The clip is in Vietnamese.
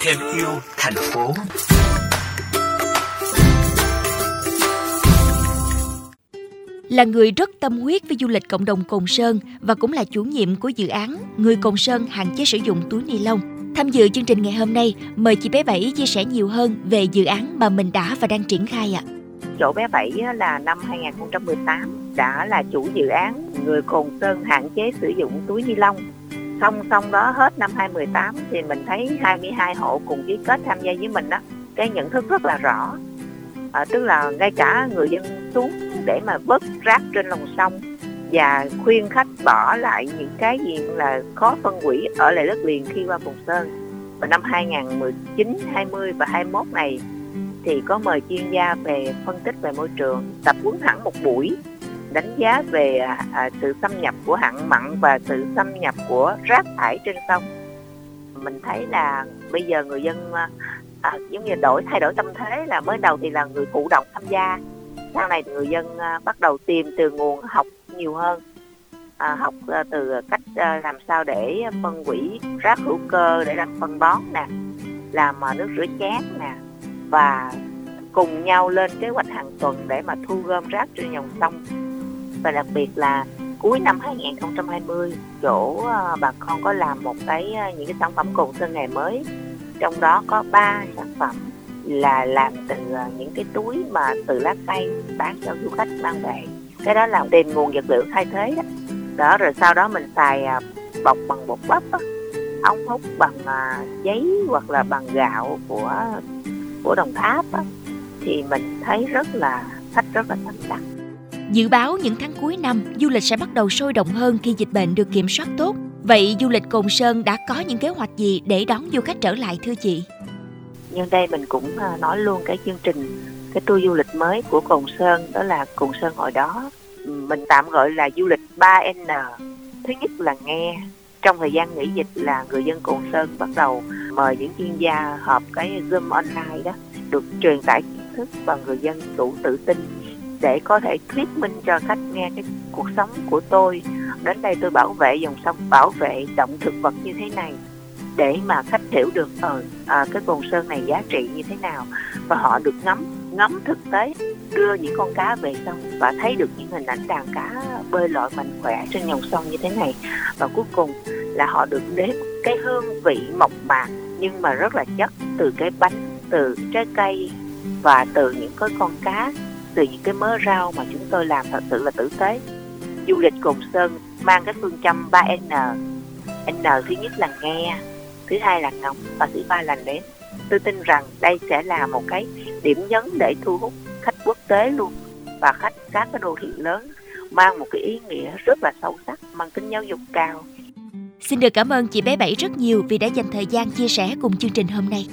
Thêm yêu thành phố Là người rất tâm huyết với du lịch cộng đồng Cồn Sơn và cũng là chủ nhiệm của dự án Người Cồn Sơn hạn chế sử dụng túi ni lông. Tham dự chương trình ngày hôm nay, mời chị bé Bảy chia sẻ nhiều hơn về dự án mà mình đã và đang triển khai ạ. À. Chỗ bé Bảy là năm 2018 đã là chủ dự án Người Cồn Sơn hạn chế sử dụng túi ni lông. Song song đó hết năm 2018 thì mình thấy 22 hộ cùng ký kết tham gia với mình đó. Cái nhận thức rất là rõ à, tức là ngay cả người dân xuống để mà vớt rác trên lòng sông và khuyên khách bỏ lại những cái gì là khó phân hủy ở lại đất liền khi qua Cồn Sơn. Và năm 2019, 20 và 21 này thì có mời chuyên gia về phân tích về môi trường tập huấn hẳn một buổi đánh giá về à, à, sự xâm nhập của hạn mặn và sự xâm nhập của rác thải trên sông. Mình thấy là bây giờ người dân à, à giống như đổi thay đổi tâm thế là mới đầu thì là người thụ động tham gia. Sau này người dân à, bắt đầu tìm từ nguồn học nhiều hơn à, học à, từ cách à, làm sao để phân hủy rác hữu cơ để làm phân bón nè làm à, nước rửa chén nè và cùng nhau lên kế hoạch hàng tuần để mà thu gom rác trên dòng sông và đặc biệt là cuối năm 2020 chỗ ờ, bà con có làm một cái ờ, những cái sản phẩm cồn sơn ngày mới. Trong đó có ba sản phẩm là làm từ ờ, những cái túi mà từ lá cây bán cho du khách mang về. Cái đó là tìm nguồn vật liệu thay thế đó. Đó rồi sau đó mình xài bọc bằng bột bắp đó, ống hút bằng giấy hoặc là bằng gạo của của đồng tháp đó, thì mình thấy rất là khách rất là tâm đắc Dự báo những tháng cuối năm, du lịch sẽ bắt đầu sôi động hơn khi dịch bệnh được kiểm soát tốt. Vậy du lịch Cồn Sơn đã có những kế hoạch gì để đón du khách trở lại thưa chị? nhân đây mình cũng à, nói luôn cái chương trình cái tour du lịch mới của Cồn Sơn đó là Cồn Sơn hồi đó mình tạm gọi là du lịch 3N. Thứ nhất là nghe trong thời gian nghỉ dịch là người dân Cồn Sơn bắt đầu mời những chuyên gia họp cái Zoom online đó được truyền tải kiến thức và người dân đủ tự tin để có thể thuyết minh cho khách nghe cái cuộc sống của tôi. Đến đây tôi bảo vệ dòng sông bảo vệ động thực vật như thế này để mà khách hiểu được ờ à, cái cồn sơn này giá trị như thế nào. Và họ được ngắm ngắm thực tế đưa những con cá về sông và thấy được những hình ảnh đàn cá bơi lội mạnh khỏe trên dòng sông như thế này. Và cuối cùng là họ được nếm cái hương vị mộc mạc nhưng mà rất là chất từ cái bánh từ trái cây và từ những cái con cá từ những cái mớ rau mà chúng tôi làm thật sự là tử tế. Du lịch Cồn Sơn mang cái phương châm 3N N. Thứ nhất là nghe, thứ hai là ngóng và thứ ba là nếm. Tôi tin rằng đây sẽ là một cái điểm nhấn để thu hút khách quốc tế luôn. Và khách các cái đô thị lớn mang một cái ý nghĩa rất là sâu sắc, mang tính giáo dục cao. Xin được cảm ơn chị bé Bảy rất nhiều vì đã dành thời gian chia sẻ cùng chương trình hôm nay.